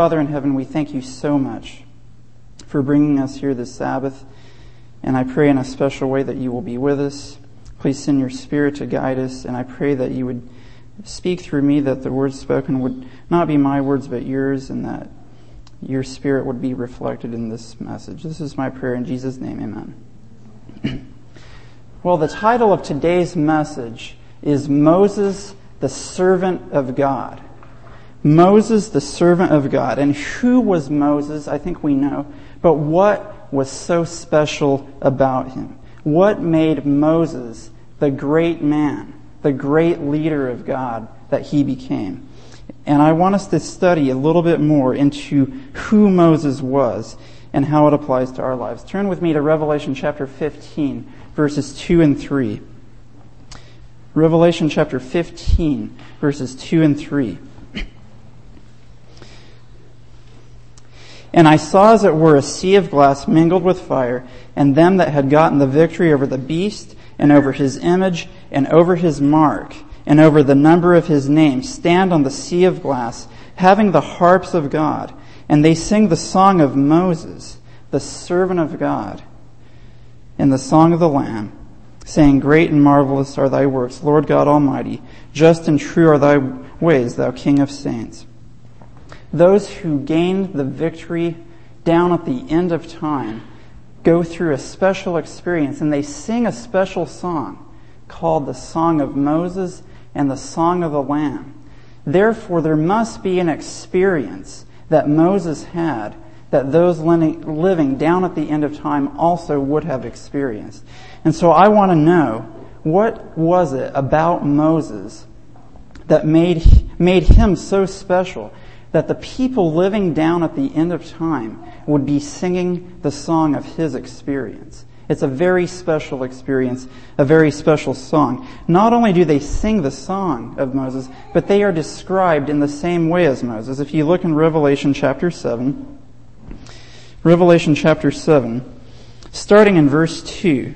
Father in heaven, we thank you so much for bringing us here this Sabbath. And I pray in a special way that you will be with us. Please send your spirit to guide us. And I pray that you would speak through me, that the words spoken would not be my words, but yours, and that your spirit would be reflected in this message. This is my prayer in Jesus' name. Amen. well, the title of today's message is Moses, the servant of God. Moses, the servant of God. And who was Moses? I think we know. But what was so special about him? What made Moses the great man, the great leader of God that he became? And I want us to study a little bit more into who Moses was and how it applies to our lives. Turn with me to Revelation chapter 15, verses 2 and 3. Revelation chapter 15, verses 2 and 3. And I saw as it were a sea of glass mingled with fire, and them that had gotten the victory over the beast, and over his image, and over his mark, and over the number of his name, stand on the sea of glass, having the harps of God. And they sing the song of Moses, the servant of God, and the song of the Lamb, saying, Great and marvelous are thy works, Lord God Almighty. Just and true are thy ways, thou King of saints. Those who gained the victory down at the end of time go through a special experience and they sing a special song called the Song of Moses and the Song of the Lamb. Therefore, there must be an experience that Moses had that those living down at the end of time also would have experienced. And so I want to know what was it about Moses that made, made him so special that the people living down at the end of time would be singing the song of his experience. It's a very special experience, a very special song. Not only do they sing the song of Moses, but they are described in the same way as Moses. If you look in Revelation chapter 7, Revelation chapter 7, starting in verse 2,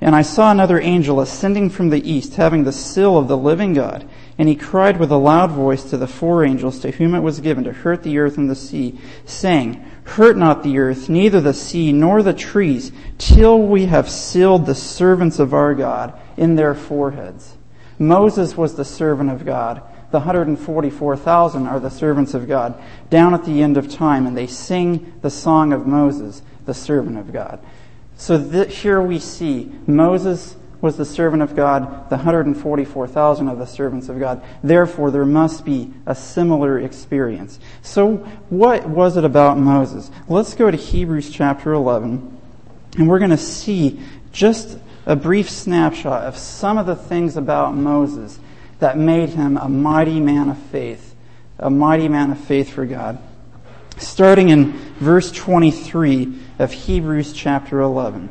and I saw another angel ascending from the east, having the seal of the living God. And he cried with a loud voice to the four angels to whom it was given to hurt the earth and the sea, saying, Hurt not the earth, neither the sea, nor the trees, till we have sealed the servants of our God in their foreheads. Moses was the servant of God. The 144,000 are the servants of God down at the end of time, and they sing the song of Moses, the servant of God. So th- here we see Moses was the servant of God, the 144,000 of the servants of God. Therefore, there must be a similar experience. So, what was it about Moses? Let's go to Hebrews chapter 11, and we're going to see just a brief snapshot of some of the things about Moses that made him a mighty man of faith, a mighty man of faith for God. Starting in verse 23 of Hebrews chapter 11.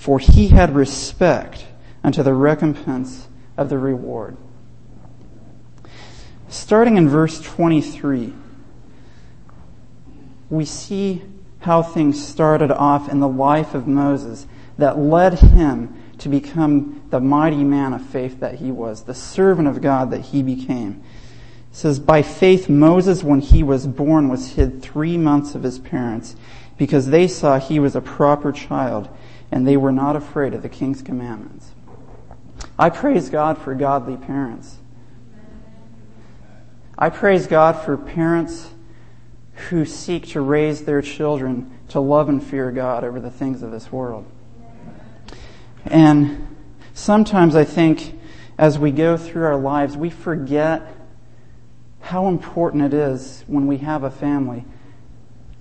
for he had respect unto the recompense of the reward. Starting in verse 23, we see how things started off in the life of Moses that led him to become the mighty man of faith that he was, the servant of God that he became. It says, By faith, Moses, when he was born, was hid three months of his parents because they saw he was a proper child and they were not afraid of the king's commandments. I praise God for godly parents. I praise God for parents who seek to raise their children to love and fear God over the things of this world. And sometimes I think as we go through our lives, we forget how important it is when we have a family,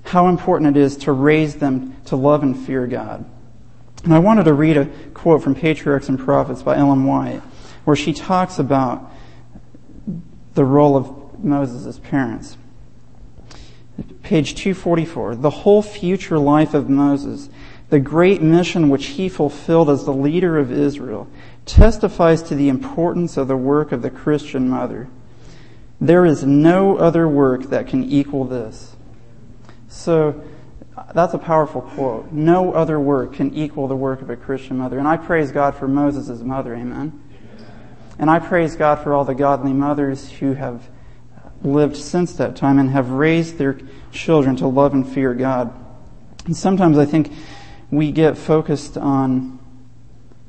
how important it is to raise them to love and fear God. And I wanted to read a quote from Patriarchs and Prophets by Ellen White, where she talks about the role of Moses' parents. page 244, the whole future life of Moses, the great mission which he fulfilled as the leader of Israel, testifies to the importance of the work of the Christian mother. There is no other work that can equal this. So, that's a powerful quote. No other work can equal the work of a Christian mother. And I praise God for Moses' mother. Amen. And I praise God for all the godly mothers who have lived since that time and have raised their children to love and fear God. And sometimes I think we get focused on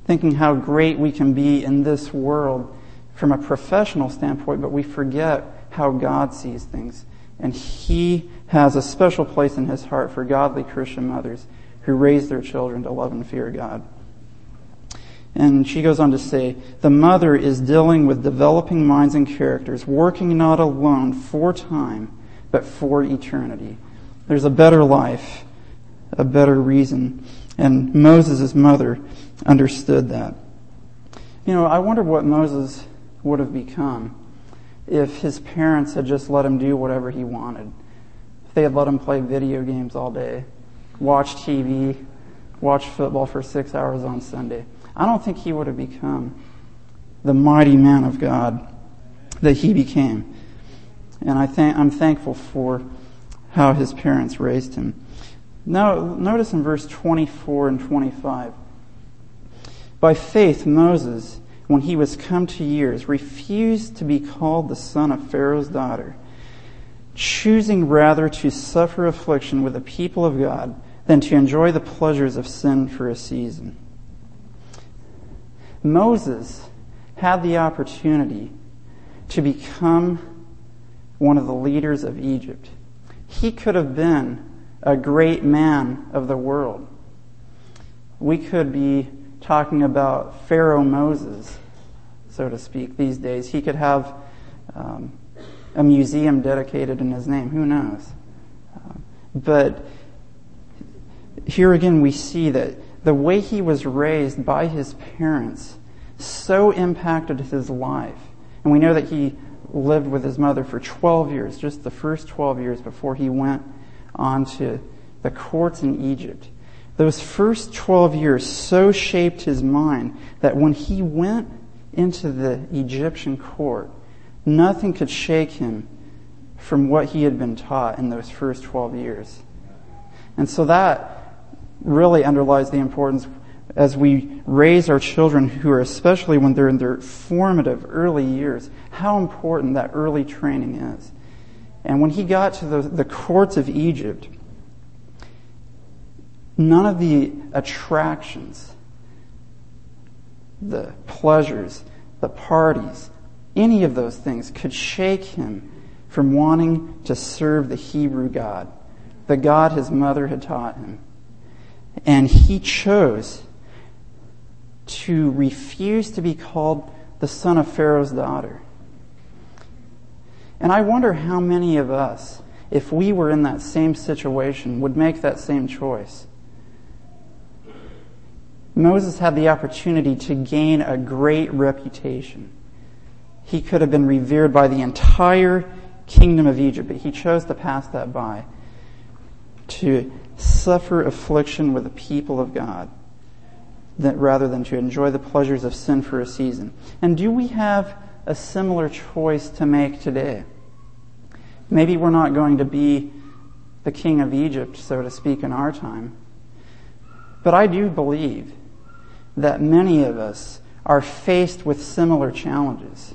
thinking how great we can be in this world from a professional standpoint, but we forget how God sees things. And He has a special place in His heart for godly Christian mothers who raise their children to love and fear God. And she goes on to say, the mother is dealing with developing minds and characters, working not alone for time, but for eternity. There's a better life, a better reason. And Moses' mother understood that. You know, I wonder what Moses would have become if his parents had just let him do whatever he wanted. They had let him play video games all day, watch TV, watch football for six hours on Sunday. I don't think he would have become the mighty man of God that he became. And I think, I'm thankful for how his parents raised him. Now, notice in verse 24 and 25. By faith, Moses, when he was come to years, refused to be called the son of Pharaoh's daughter, choosing rather to suffer affliction with the people of God than to enjoy the pleasures of sin for a season. Moses had the opportunity to become one of the leaders of Egypt. He could have been a great man of the world. We could be talking about Pharaoh Moses, so to speak, these days. He could have um, a museum dedicated in his name. Who knows? Uh, but here again, we see that the way he was raised by his parents so impacted his life. And we know that he lived with his mother for 12 years, just the first 12 years before he went on to the courts in Egypt. Those first 12 years so shaped his mind that when he went into the Egyptian court, nothing could shake him from what he had been taught in those first 12 years. And so that really underlies the importance as we raise our children who are, especially when they're in their formative early years, how important that early training is. And when he got to the, the courts of Egypt, none of the attractions, the pleasures, the parties, any of those things could shake him from wanting to serve the Hebrew God, the God his mother had taught him. And he chose to refuse to be called the son of Pharaoh's daughter. And I wonder how many of us, if we were in that same situation, would make that same choice. Moses had the opportunity to gain a great reputation. He could have been revered by the entire kingdom of Egypt, but he chose to pass that by, to suffer affliction with the people of God that rather than to enjoy the pleasures of sin for a season. And do we have a similar choice to make today? Maybe we're not going to be the king of Egypt, so to speak, in our time. But I do believe that many of us are faced with similar challenges.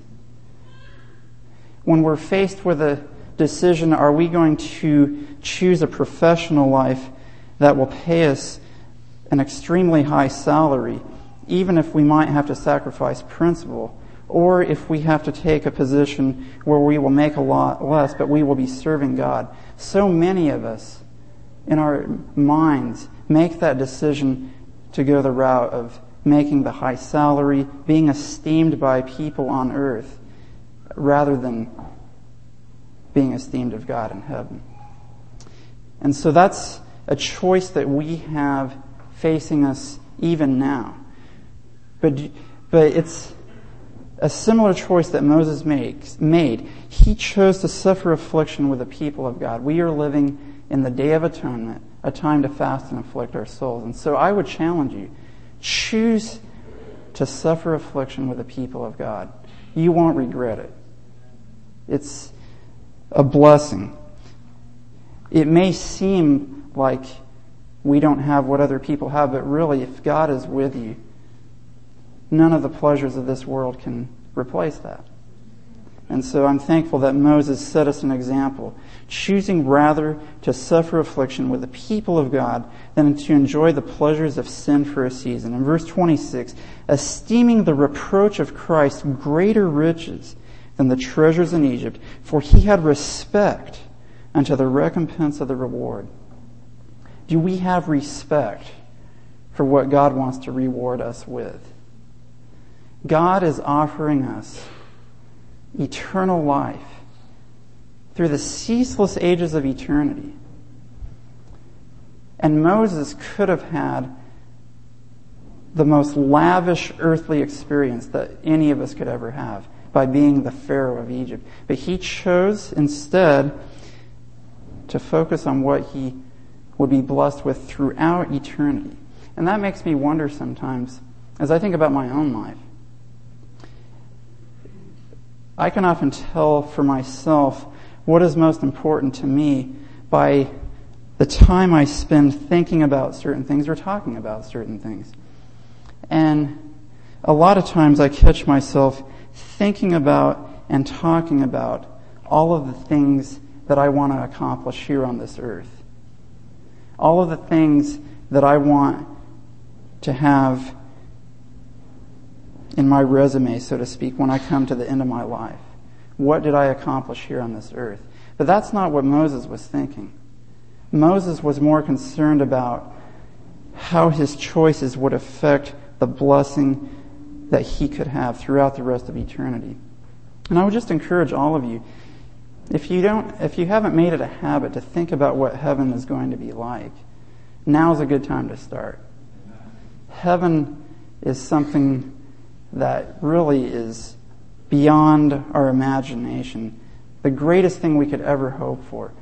When we're faced with a decision, are we going to choose a professional life that will pay us an extremely high salary, even if we might have to sacrifice principle, or if we have to take a position where we will make a lot less, but we will be serving God. So many of us in our minds make that decision to go the route of making the high salary, being esteemed by people on earth, rather than being esteemed of God in heaven. And so that's a choice that we have facing us even now. But, but it's a similar choice that Moses makes, made. He chose to suffer affliction with the people of God. We are living in the Day of Atonement, a time to fast and afflict our souls. And so I would challenge you choose to suffer affliction with the people of God. You won't regret it. It's a blessing. It may seem like we don't have what other people have, but really, if God is with you, none of the pleasures of this world can replace that. And so I'm thankful that Moses set us an example, choosing rather to suffer affliction with the people of God than to enjoy the pleasures of sin for a season. In verse 26, esteeming the reproach of Christ greater riches than the treasures in Egypt, for he had respect unto the recompense of the reward. Do we have respect for what God wants to reward us with? God is offering us eternal life through the ceaseless ages of eternity. And Moses could have had the most lavish earthly experience that any of us could ever have by being the Pharaoh of Egypt. But he chose instead to focus on what he would be blessed with throughout eternity. And that makes me wonder sometimes as I think about my own life. I can often tell for myself what is most important to me by the time I spend thinking about certain things or talking about certain things. And a lot of times I catch myself thinking about and talking about all of the things that I want to accomplish here on this earth. All of the things that I want to have in my resume, so to speak, when I come to the end of my life. What did I accomplish here on this earth? But that's not what Moses was thinking. Moses was more concerned about how his choices would affect the blessing that he could have throughout the rest of eternity. And I would just encourage all of you, if you don't, if you haven't made it a habit to think about what heaven is going to be like, now's a good time to start. Heaven is something that really is beyond our imagination, the greatest thing we could ever hope for.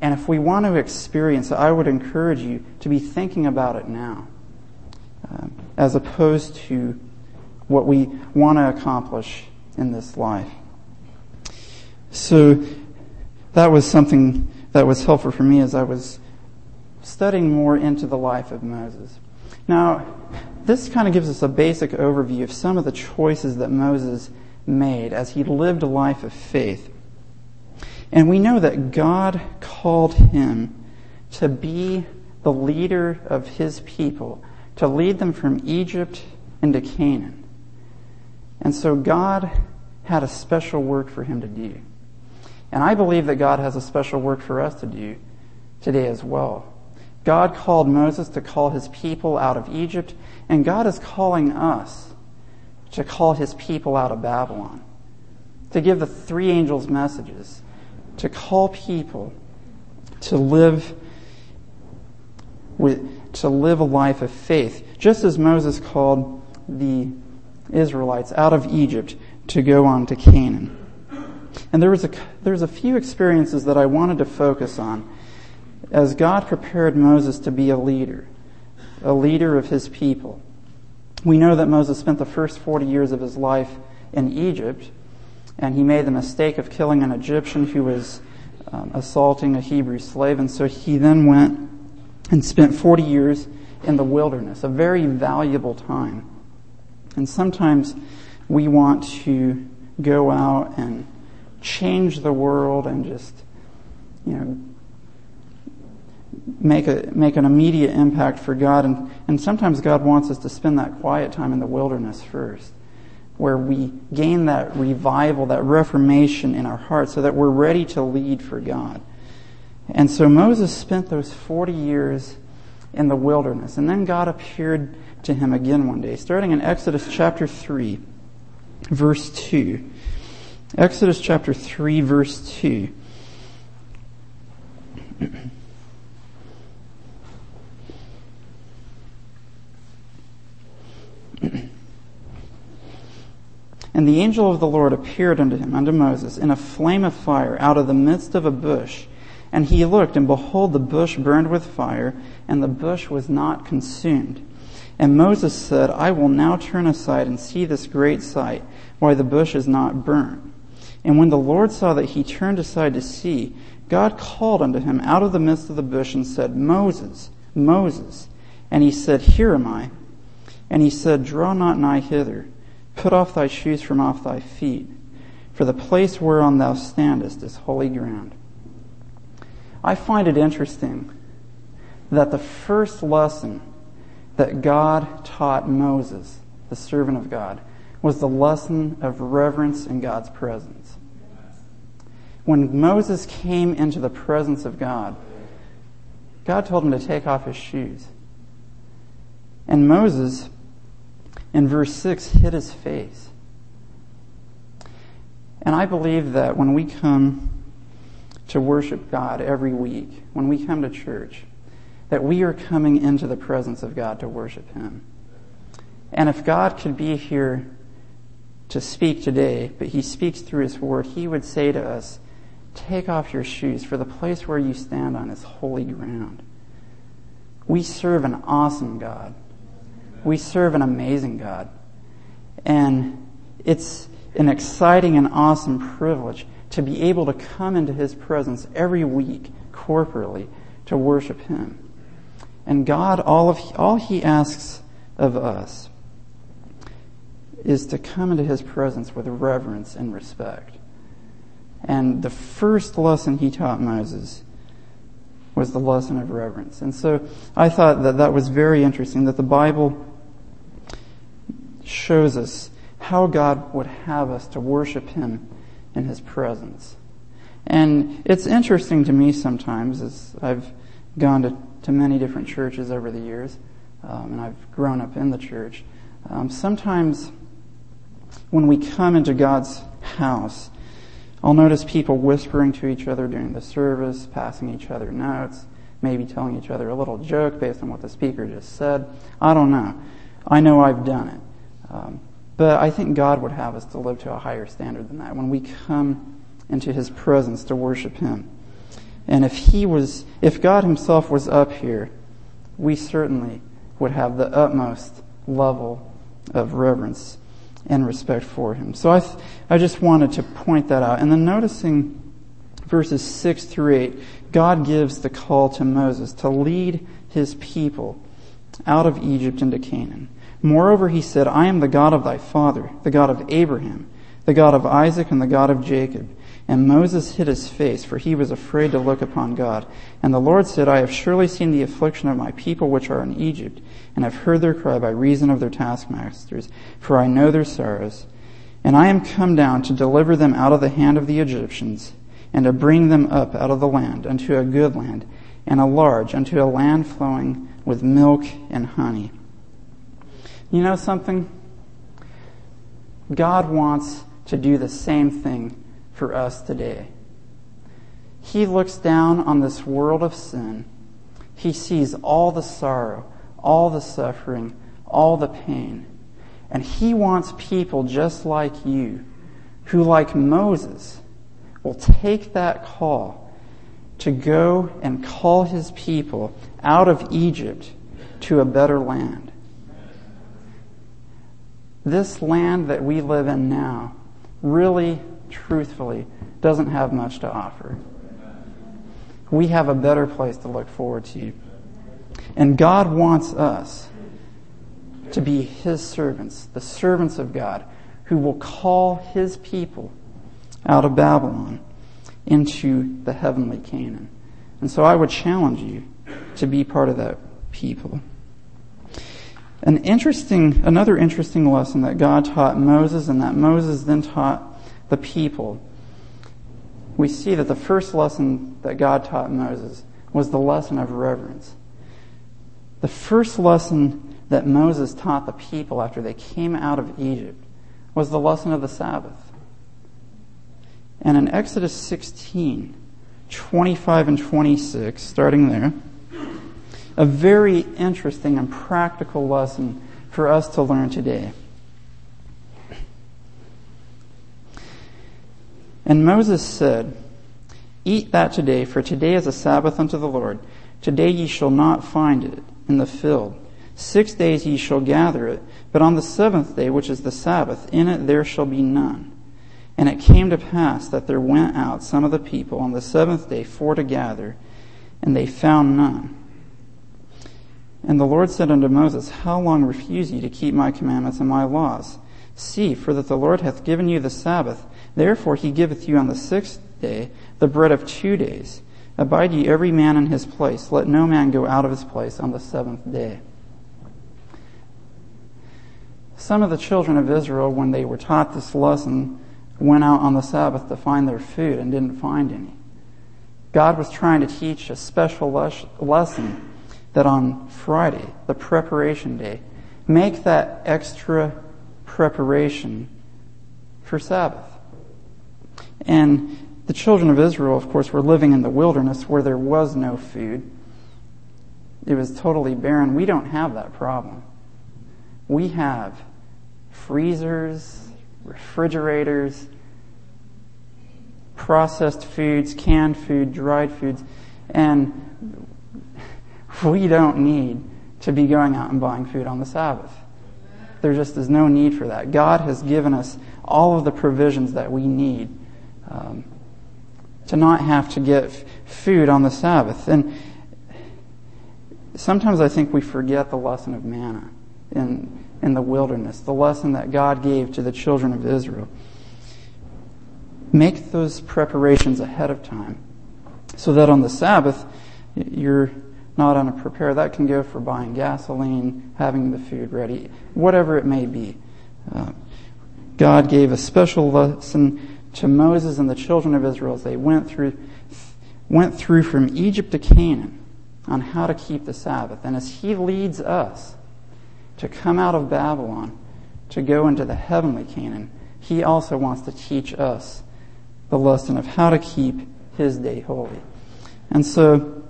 And if we want to experience it, I would encourage you to be thinking about it now, uh, as opposed to what we want to accomplish in this life. So that was something that was helpful for me as I was studying more into the life of Moses. Now, this kind of gives us a basic overview of some of the choices that Moses made as he lived a life of faith. And we know that God called him to be the leader of his people, to lead them from Egypt into Canaan. And so God had a special work for him to do. And I believe that God has a special work for us to do today as well. God called Moses to call his people out of Egypt, and God is calling us to call his people out of Babylon, to give the three angels messages, to call people to live with, to live a life of faith, just as Moses called the Israelites out of Egypt to go on to Canaan. And there was a, there's a few experiences that I wanted to focus on as God prepared Moses to be a leader, a leader of his people. We know that Moses spent the first 40 years of his life in Egypt, and he made the mistake of killing an Egyptian who was um, assaulting a Hebrew slave, and so he then went and spent 40 years in the wilderness, a very valuable time. And sometimes we want to go out and change the world and just, you know, make a make an immediate impact for God and, and sometimes God wants us to spend that quiet time in the wilderness first where we gain that revival, that reformation in our hearts so that we're ready to lead for God. And so Moses spent those 40 years in the wilderness and then God appeared to him again one day starting in Exodus chapter 3 verse 2. Exodus chapter 3 verse 2. And the angel of the Lord appeared unto him, unto Moses, in a flame of fire out of the midst of a bush. And he looked, and behold, the bush burned with fire, and the bush was not consumed. And Moses said, I will now turn aside and see this great sight, why the bush is not burnt. And when the Lord saw that he turned aside to see, God called unto him out of the midst of the bush and said, Moses, Moses. And he said, Here am I. And he said, Draw not nigh hither. Put off thy shoes from off thy feet. For the place whereon thou standest is holy ground. I find it interesting that the first lesson that God taught Moses, the servant of God, was the lesson of reverence in God's presence. When Moses came into the presence of God, God told him to take off his shoes. And Moses, in verse 6, hid his face. And I believe that when we come to worship God every week, when we come to church, that we are coming into the presence of God to worship Him. And if God could be here to speak today, but He speaks through His Word, He would say to us, Take off your shoes, for the place where you stand on is holy ground. We serve an awesome God. We serve an amazing God. And it's an exciting and awesome privilege to be able to come into His presence every week corporately to worship Him. And God, all of all He asks of us is to come into His presence with reverence and respect. And the first lesson He taught Moses was the lesson of reverence. And so I thought that that was very interesting that the Bible shows us how God would have us to worship Him in His presence. And it's interesting to me sometimes as I've gone to, to many different churches over the years, um, and I've grown up in the church. Um, sometimes when we come into God's house, I'll notice people whispering to each other during the service, passing each other notes, maybe telling each other a little joke based on what the speaker just said. I don't know. I know I've done it. Um, but I think God would have us to live to a higher standard than that when we come into His presence to worship Him. And if He was, if God Himself was up here, we certainly would have the utmost level of reverence and respect for Him. So I, I just wanted to point that out. And then noticing verses 6 through 8, God gives the call to Moses to lead His people out of Egypt into Canaan. Moreover, he said, I am the God of thy father, the God of Abraham, the God of Isaac, and the God of Jacob. And Moses hid his face, for he was afraid to look upon God. And the Lord said, I have surely seen the affliction of my people which are in Egypt, and have heard their cry by reason of their taskmasters, for I know their sorrows. And I am come down to deliver them out of the hand of the Egyptians, and to bring them up out of the land unto a good land, and a large, unto a land flowing with milk and honey you know something? God wants to do the same thing for us today. He looks down on this world of sin. He sees all the sorrow, all the suffering, all the pain. And He wants people just like you who, like Moses, will take that call to go and call His people out of Egypt to a better land this land that we live in now really, truthfully, doesn't have much to offer. We have a better place to look forward to. And God wants us to be His servants, the servants of God, who will call His people out of Babylon into the heavenly Canaan. And so I would challenge you to be part of that people. An interesting, another interesting lesson that God taught Moses and that Moses then taught the people. We see that the first lesson that God taught Moses was the lesson of reverence. The first lesson that Moses taught the people after they came out of Egypt was the lesson of the Sabbath. And in Exodus 16, 25 and 26, starting there, a very interesting and practical lesson for us to learn today. And Moses said, Eat that today, for today is a Sabbath unto the Lord. Today ye shall not find it in the field. Six days ye shall gather it, but on the seventh day, which is the Sabbath, in it there shall be none. And it came to pass that there went out some of the people on the seventh day for to gather, and they found none. And the Lord said unto Moses, How long refuse ye to keep my commandments and my laws? See, for that the Lord hath given you the Sabbath. Therefore he giveth you on the sixth day the bread of two days. Abide ye every man in his place. Let no man go out of his place on the seventh day. Some of the children of Israel, when they were taught this lesson, went out on the Sabbath to find their food and didn't find any. God was trying to teach a special lesson that on Friday, the preparation day, make that extra preparation for Sabbath. And the children of Israel, of course, were living in the wilderness where there was no food. It was totally barren. We don't have that problem. We have freezers, refrigerators, processed foods, canned food, dried foods, and we don't need to be going out and buying food on the Sabbath. There just is no need for that. God has given us all of the provisions that we need um, to not have to get food on the Sabbath. And sometimes I think we forget the lesson of manna in, in the wilderness, the lesson that God gave to the children of Israel. Make those preparations ahead of time so that on the Sabbath you're not unprepared. That can go for buying gasoline, having the food ready, whatever it may be. Uh, God gave a special lesson to Moses and the children of Israel as they went through, went through from Egypt to Canaan on how to keep the Sabbath. And as He leads us to come out of Babylon to go into the heavenly Canaan, He also wants to teach us the lesson of how to keep His day holy. And so,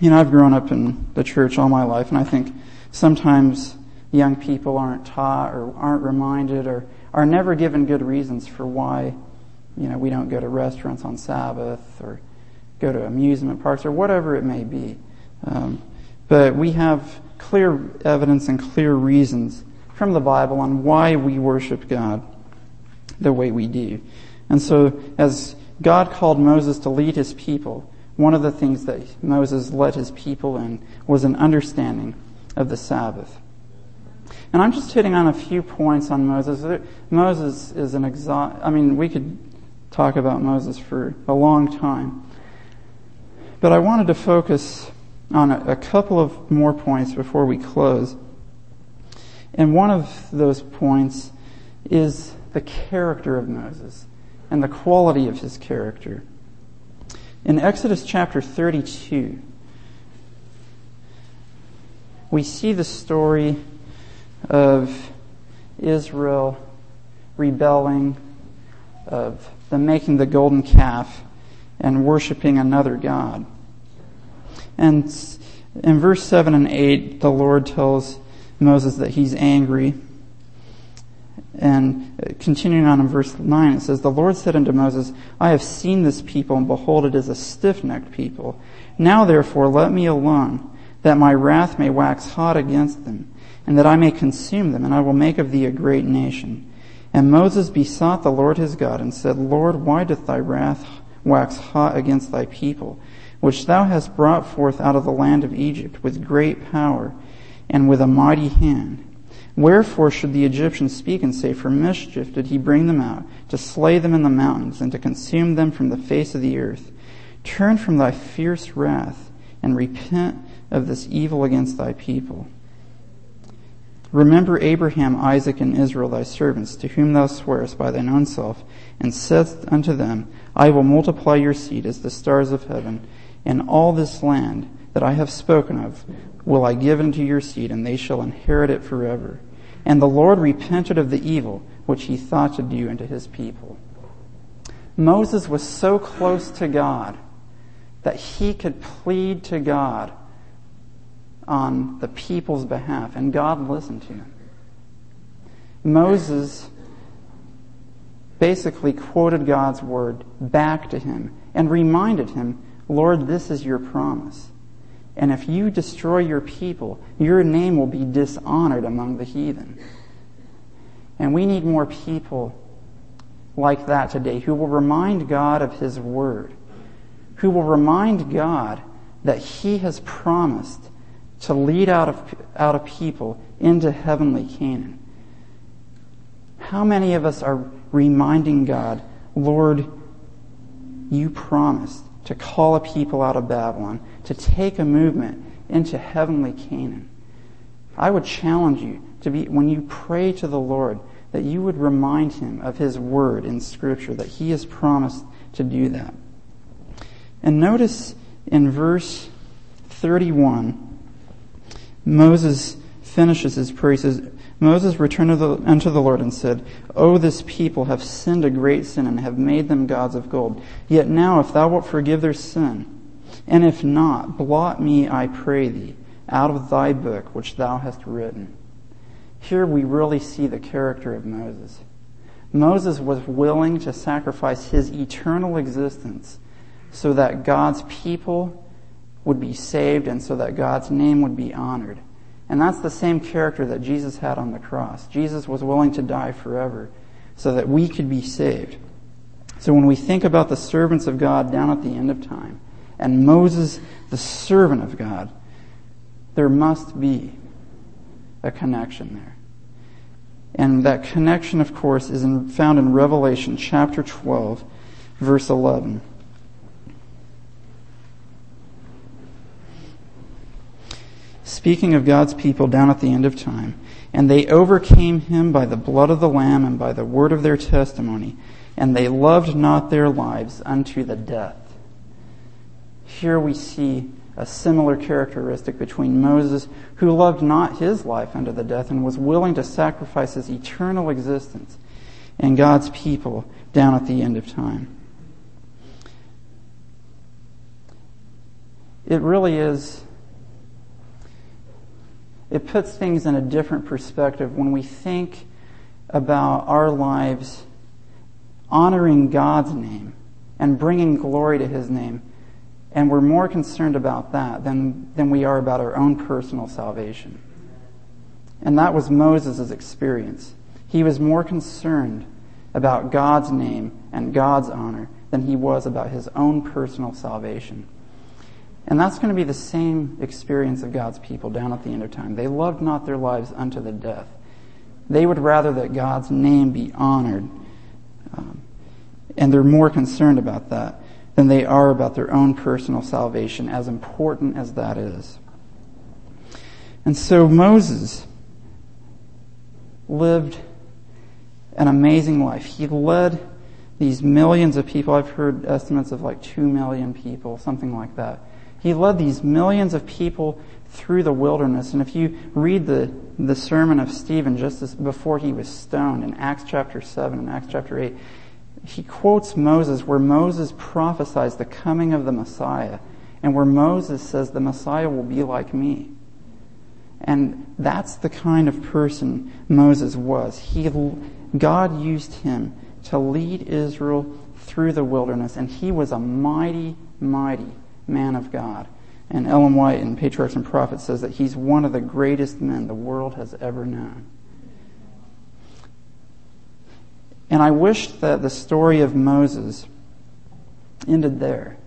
you know, I've grown up in the church all my life, and I think sometimes young people aren't taught or aren't reminded or are never given good reasons for why you know, we don't go to restaurants on Sabbath or go to amusement parks or whatever it may be. Um, but we have clear evidence and clear reasons from the Bible on why we worship God the way we do. And so, as God called Moses to lead his people, one of the things that Moses led his people in was an understanding of the Sabbath. And I'm just hitting on a few points on Moses. Moses is an exhaust. I mean, we could talk about Moses for a long time. But I wanted to focus on a, a couple of more points before we close. And one of those points is the character of Moses and the quality of his character. In Exodus chapter 32, we see the story of Israel rebelling, of the making the golden calf and worshiping another God. And in verse 7 and 8, the Lord tells Moses that he's angry. And continuing on in verse 9, it says, The Lord said unto Moses, I have seen this people, and behold, it is a stiff-necked people. Now therefore let me alone, that my wrath may wax hot against them, and that I may consume them, and I will make of thee a great nation. And Moses besought the Lord his God and said, Lord, why doth thy wrath wax hot against thy people, which thou hast brought forth out of the land of Egypt with great power and with a mighty hand? Wherefore should the Egyptians speak and say, For mischief did he bring them out, to slay them in the mountains, and to consume them from the face of the earth? Turn from thy fierce wrath, and repent of this evil against thy people. Remember Abraham, Isaac, and Israel, thy servants, to whom thou swarest by thine own self, and saidst unto them, I will multiply your seed as the stars of heaven, and all this land that I have spoken of will I give unto your seed, and they shall inherit it forever. And the Lord repented of the evil which he thought to do unto his people. Moses was so close to God that he could plead to God on the people's behalf, and God listened to him. Moses basically quoted God's word back to him and reminded him, Lord, this is your promise. And if you destroy your people, your name will be dishonored among the heathen. And we need more people like that today who will remind God of His Word, who will remind God that He has promised to lead out of, out of people into heavenly Canaan. How many of us are reminding God, Lord, you promised to call a people out of Babylon, to take a movement into heavenly Canaan. I would challenge you to be, when you pray to the Lord, that you would remind him of his word in scripture, that he has promised to do that. And notice in verse 31, Moses finishes his prayer. He says, Moses returned unto the Lord and said, O this people have sinned a great sin and have made them gods of gold. Yet now if thou wilt forgive their sin, and if not, blot me, I pray thee, out of thy book which thou hast written. Here we really see the character of Moses. Moses was willing to sacrifice his eternal existence so that God's people would be saved and so that God's name would be honored. And that's the same character that Jesus had on the cross. Jesus was willing to die forever so that we could be saved. So when we think about the servants of God down at the end of time, and Moses, the servant of God, there must be a connection there. And that connection, of course, is in, found in Revelation chapter 12, verse 11. Speaking of God's people down at the end of time. And they overcame him by the blood of the Lamb and by the word of their testimony, and they loved not their lives unto the death. Here we see a similar characteristic between Moses, who loved not his life unto the death and was willing to sacrifice his eternal existence, and God's people down at the end of time. It really is it puts things in a different perspective when we think about our lives honoring God's name and bringing glory to His name. And we're more concerned about that than, than we are about our own personal salvation. And that was Moses' experience. He was more concerned about God's name and God's honor than he was about his own personal salvation. And that's going to be the same experience of God's people down at the end of time. They loved not their lives unto the death. They would rather that God's name be honored. Um, and they're more concerned about that than they are about their own personal salvation, as important as that is. And so Moses lived an amazing life. He led these millions of people. I've heard estimates of like two million people, something like that. He led these millions of people through the wilderness. And if you read the, the sermon of Stephen just as, before he was stoned in Acts chapter 7 and Acts chapter 8, he quotes Moses where Moses prophesies the coming of the Messiah and where Moses says the Messiah will be like me. And that's the kind of person Moses was. He, God used him to lead Israel through the wilderness and he was a mighty, mighty man of God. And Ellen White in Patriarchs and Prophets says that he's one of the greatest men the world has ever known. And I wish that the story of Moses ended there,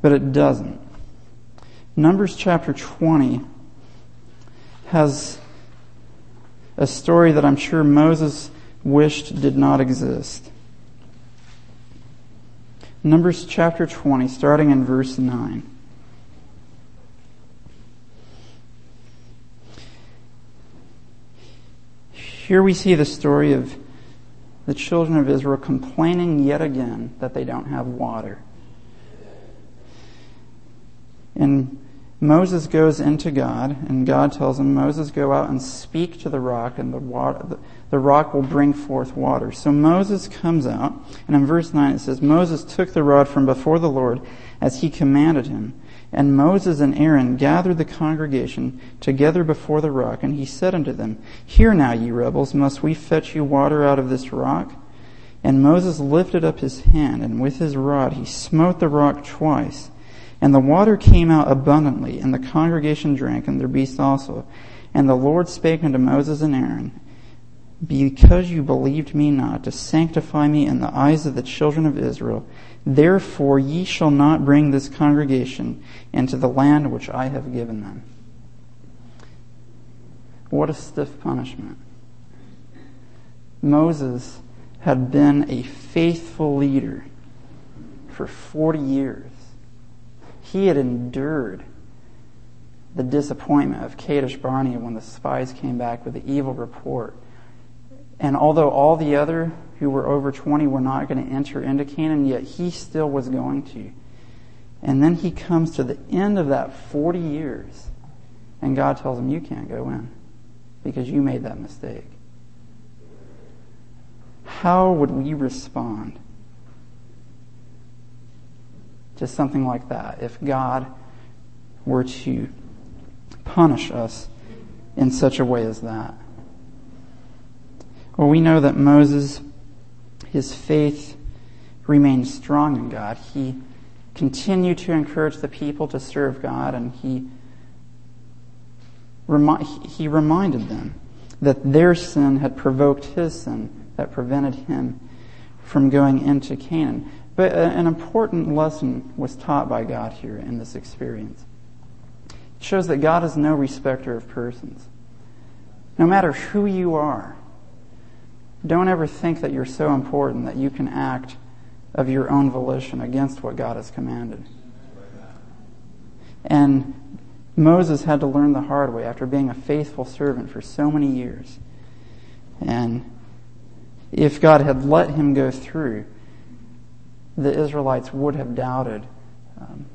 but it doesn't. Numbers chapter 20 has a story that I'm sure Moses wished did not exist. Numbers chapter 20, starting in verse 9. Here we see the story of the children of Israel complaining yet again that they don't have water. And Moses goes into God, and God tells him, Moses, go out and speak to the rock, and the, water, the rock will bring forth water. So Moses comes out, and in verse 9 it says, Moses took the rod from before the Lord as he commanded him. And Moses and Aaron gathered the congregation together before the rock, and he said unto them, Hear now, ye rebels, must we fetch you water out of this rock? And Moses lifted up his hand, and with his rod he smote the rock twice. And the water came out abundantly, and the congregation drank, and their beasts also. And the Lord spake unto Moses and Aaron, Because you believed me not, to sanctify me in the eyes of the children of Israel, therefore ye shall not bring this congregation into the land which I have given them. What a stiff punishment. Moses had been a faithful leader for 40 years. He had endured the disappointment of Kadesh Barnea when the spies came back with the evil report. And although all the other who were over 20 were not going to enter into Canaan, yet he still was going to. And then he comes to the end of that 40 years, and God tells him, You can't go in because you made that mistake. How would we respond to something like that if God were to punish us in such a way as that? Well, we know that Moses, his faith remained strong in God. He continued to encourage the people to serve God, and he, he reminded them that their sin had provoked his sin that prevented him from going into Canaan. But uh, an important lesson was taught by God here in this experience. It shows that God is no respecter of persons. No matter who you are, don't ever think that you're so important that you can act of your own volition against what God has commanded. And Moses had to learn the hard way after being a faithful servant for so many years. And if God had let him go through, the Israelites would have doubted um,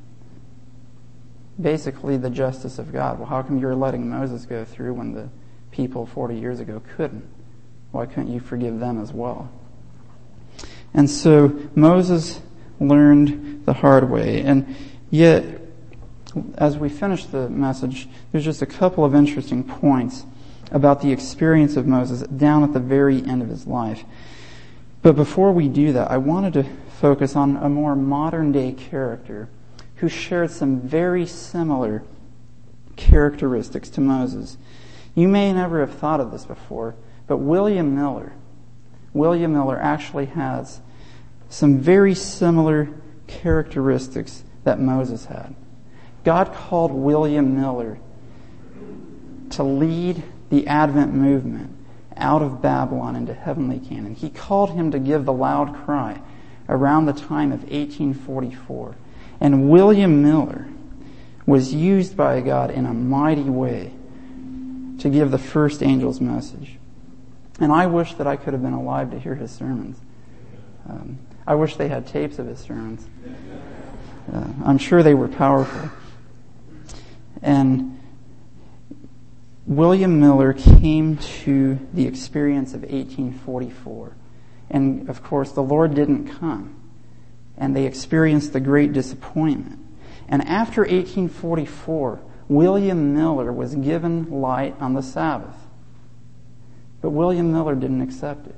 basically the justice of God. Well, how come you're letting Moses go through when the people 40 years ago couldn't? Why couldn't you forgive them as well? And so Moses learned the hard way. And yet, as we finish the message, there's just a couple of interesting points about the experience of Moses down at the very end of his life. But before we do that, I wanted to focus on a more modern day character who shared some very similar characteristics to Moses. You may never have thought of this before, but William Miller, William Miller actually has some very similar characteristics that Moses had. God called William Miller to lead the Advent movement out of Babylon into heavenly Canaan. He called him to give the loud cry around the time of 1844. And William Miller was used by God in a mighty way to give the first angel's message. And I wish that I could have been alive to hear his sermons. Um, I wish they had tapes of his sermons. Uh, I'm sure they were powerful. And William Miller came to the experience of 1844. And of course, the Lord didn't come. And they experienced the great disappointment. And after 1844, William Miller was given light on the Sabbath. But William Miller didn't accept it.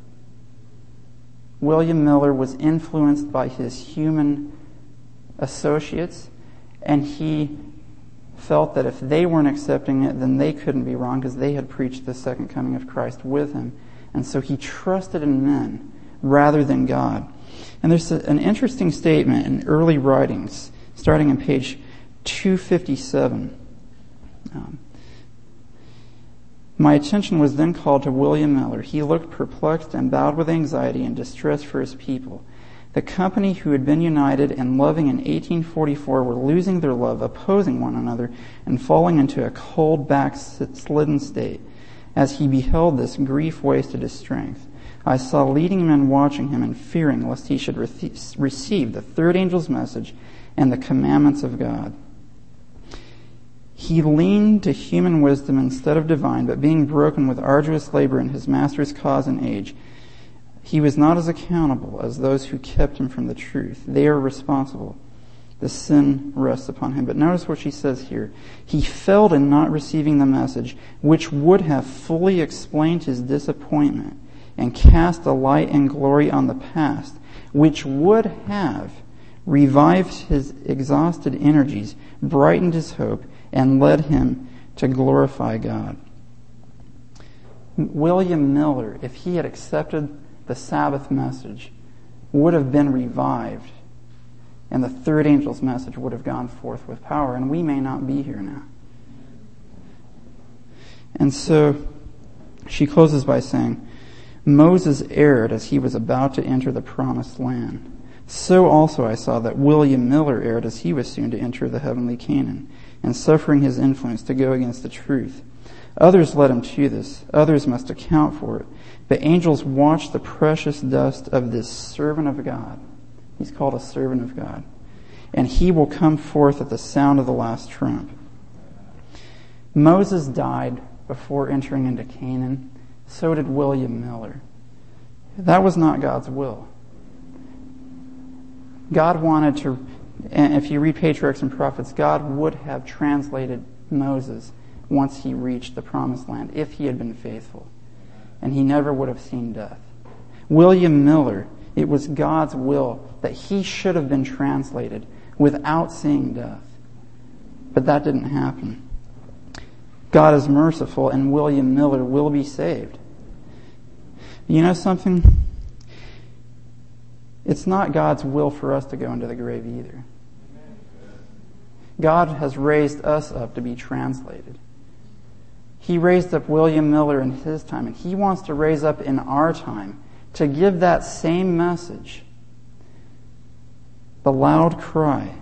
William Miller was influenced by his human associates, and he felt that if they weren't accepting it, then they couldn't be wrong because they had preached the second coming of Christ with him. And so he trusted in men rather than God. And there's an interesting statement in early writings, starting on page 257. Um, my attention was then called to William Miller. He looked perplexed and bowed with anxiety and distress for his people. The company who had been united and loving in 1844 were losing their love, opposing one another, and falling into a cold, backslidden state. As he beheld this, grief wasted his strength. I saw leading men watching him and fearing lest he should receive the third angel's message and the commandments of God. He leaned to human wisdom instead of divine, but being broken with arduous labor in his master's cause and age, he was not as accountable as those who kept him from the truth. They are responsible. The sin rests upon him. But notice what she says here. He failed in not receiving the message, which would have fully explained his disappointment and cast a light and glory on the past, which would have revived his exhausted energies, brightened his hope, and led him to glorify God. William Miller, if he had accepted the Sabbath message, would have been revived, and the third angel's message would have gone forth with power, and we may not be here now. And so she closes by saying, Moses erred as he was about to enter the promised land. So also I saw that William Miller erred as he was soon to enter the heavenly Canaan, and suffering his influence to go against the truth. Others led him to this, others must account for it. But angels watch the precious dust of this servant of God. He's called a servant of God. And he will come forth at the sound of the last trump. Moses died before entering into Canaan. So did William Miller. That was not God's will. God wanted to, and if you read Patriarchs and Prophets, God would have translated Moses once he reached the promised land if he had been faithful. And he never would have seen death. William Miller, it was God's will that he should have been translated without seeing death. But that didn't happen. God is merciful and William Miller will be saved. You know something? It's not God's will for us to go into the grave either. God has raised us up to be translated. He raised up William Miller in his time, and he wants to raise up in our time to give that same message, the loud cry,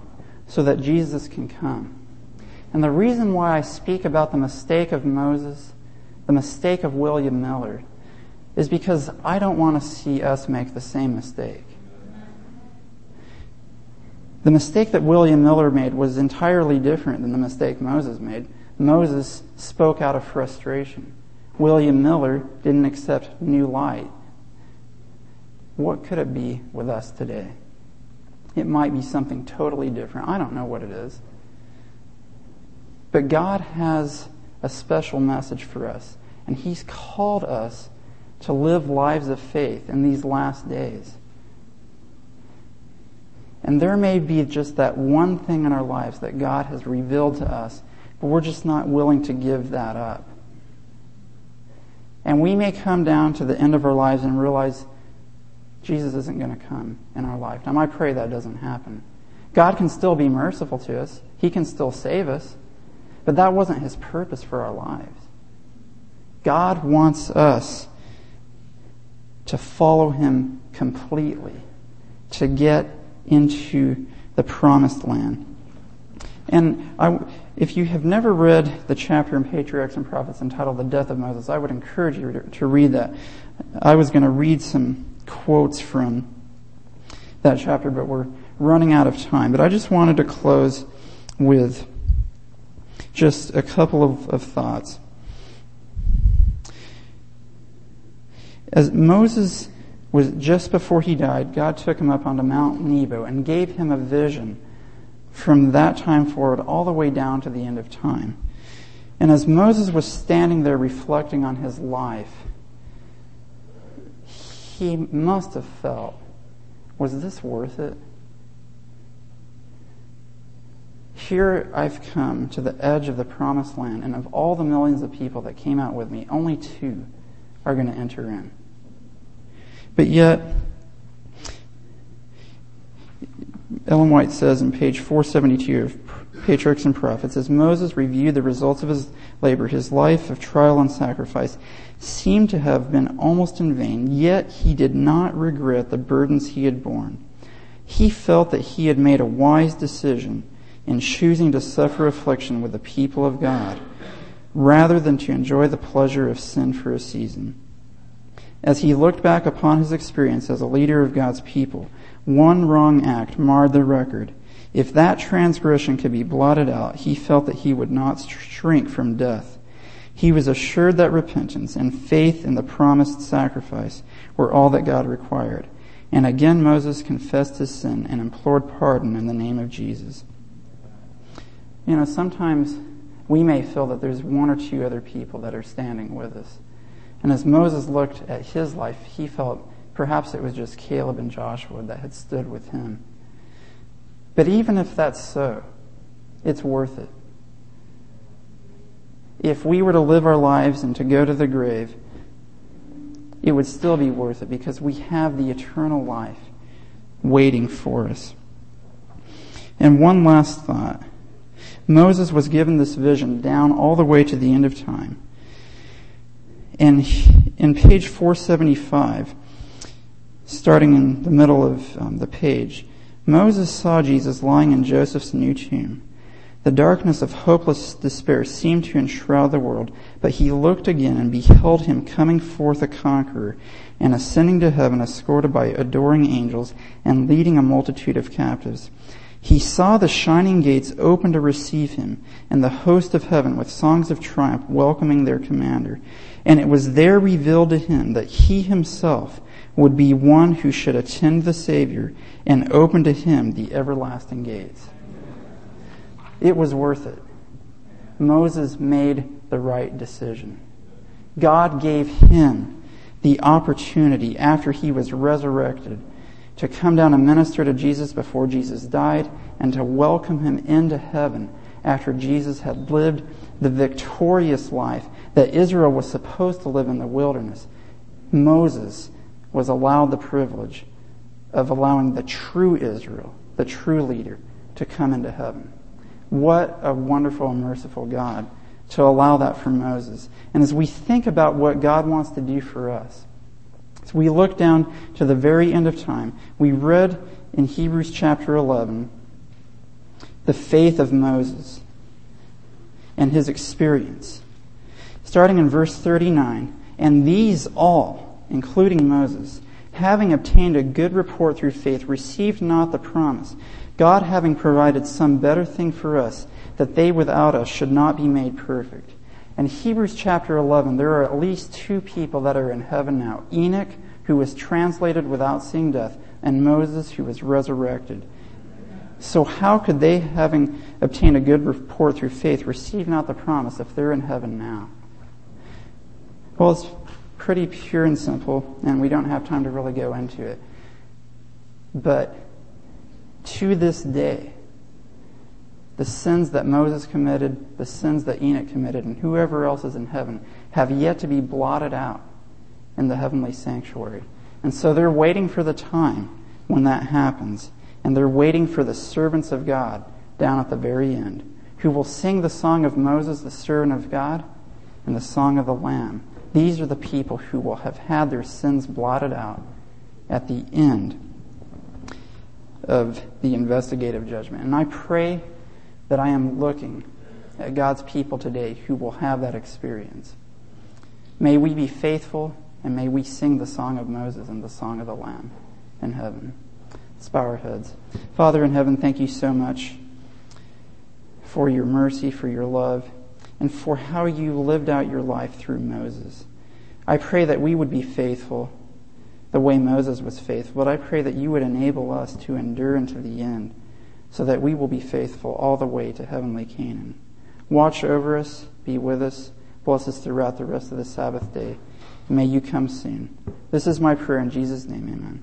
so that Jesus can come. And the reason why I speak about the mistake of Moses, the mistake of William Miller, is because I don't want to see us make the same mistake. The mistake that William Miller made was entirely different than the mistake Moses made. Moses spoke out of frustration. William Miller didn't accept new light. What could it be with us today? It might be something totally different. I don't know what it is. But God has a special message for us, and He's called us to live lives of faith in these last days. And there may be just that one thing in our lives that God has revealed to us, but we're just not willing to give that up. And we may come down to the end of our lives and realize Jesus isn't going to come in our lifetime. I pray that doesn't happen. God can still be merciful to us. He can still save us. But that wasn't His purpose for our lives. God wants us to follow Him completely, to get into the promised land. And I, if you have never read the chapter in Patriarchs and Prophets entitled The Death of Moses, I would encourage you to, read that. I was going to read some quotes from that chapter, but we're running out of time. But I just wanted to close with just a couple of, of thoughts. As Moses was just before he died, God took him up onto Mount Nebo and gave him a vision from that time forward all the way down to the end of time. And as Moses was standing there reflecting on his life, he must have felt, was this worth it? Here I've come to the edge of the promised land, and of all the millions of people that came out with me, only two are going to enter in. But yet, Ellen White says in page 472 of Patriarchs and Prophets, as Moses reviewed the results of his labor, his life of trial and sacrifice seemed to have been almost in vain, yet he did not regret the burdens he had borne. He felt that he had made a wise decision in choosing to suffer affliction with the people of God rather than to enjoy the pleasure of sin for a season. As he looked back upon his experience as a leader of God's people, one wrong act marred the record. If that transgression could be blotted out, he felt that he would not shrink from death. He was assured that repentance and faith in the promised sacrifice were all that God required. And again Moses confessed his sin and implored pardon in the name of Jesus. You know, sometimes we may feel that there's one or two other people that are standing with us. And as Moses looked at his life, he felt perhaps it was just Caleb and Joshua that had stood with him. But even if that's so, it's worth it. If we were to live our lives and to go to the grave, it would still be worth it because we have the eternal life waiting for us. And one last thought. Moses was given this vision down all the way to the end of time. And in page 475, starting in the middle of um, the page, Moses saw Jesus lying in Joseph's new tomb. The darkness of hopeless despair seemed to enshroud the world, but he looked again and beheld him coming forth a conqueror and ascending to heaven escorted by adoring angels and leading a multitude of captives. He saw the shining gates open to receive him and the host of heaven with songs of triumph welcoming their commander. And it was there revealed to him that he himself would be one who should attend the Savior and open to him the everlasting gates. It was worth it. Moses made the right decision. God gave him the opportunity after he was resurrected to come down and minister to Jesus before Jesus died and to welcome him into heaven after Jesus had lived the victorious life that Israel was supposed to live in the wilderness. Moses was allowed the privilege of allowing the true Israel, the true leader, to come into heaven. What a wonderful and merciful God to allow that for Moses. And as we think about what God wants to do for us, as we look down to the very end of time, we read in Hebrews chapter 11 the faith of Moses and his experience. Starting in verse 39, and these all, including Moses, having obtained a good report through faith, received not the promise God having provided some better thing for us, that they without us should not be made perfect. In Hebrews chapter 11, there are at least two people that are in heaven now Enoch, who was translated without seeing death, and Moses, who was resurrected. So, how could they, having obtained a good report through faith, receive not the promise if they're in heaven now? Well, it's pretty pure and simple, and we don't have time to really go into it. But to this day, the sins that Moses committed, the sins that Enoch committed, and whoever else is in heaven have yet to be blotted out in the heavenly sanctuary. And so they're waiting for the time when that happens. And they're waiting for the servants of God down at the very end, who will sing the song of Moses, the servant of God, and the song of the Lamb. These are the people who will have had their sins blotted out at the end of the investigative judgment. And I pray that I am looking at God's people today who will have that experience. May we be faithful and may we sing the song of Moses and the song of the Lamb in heaven. Let's bow our heads. Father in heaven, thank you so much for your mercy, for your love, and for how you lived out your life through Moses. I pray that we would be faithful the way Moses was faithful. But I pray that you would enable us to endure unto the end so that we will be faithful all the way to heavenly Canaan. Watch over us, be with us, bless us throughout the rest of the Sabbath day. May you come soon. This is my prayer in Jesus' name, amen.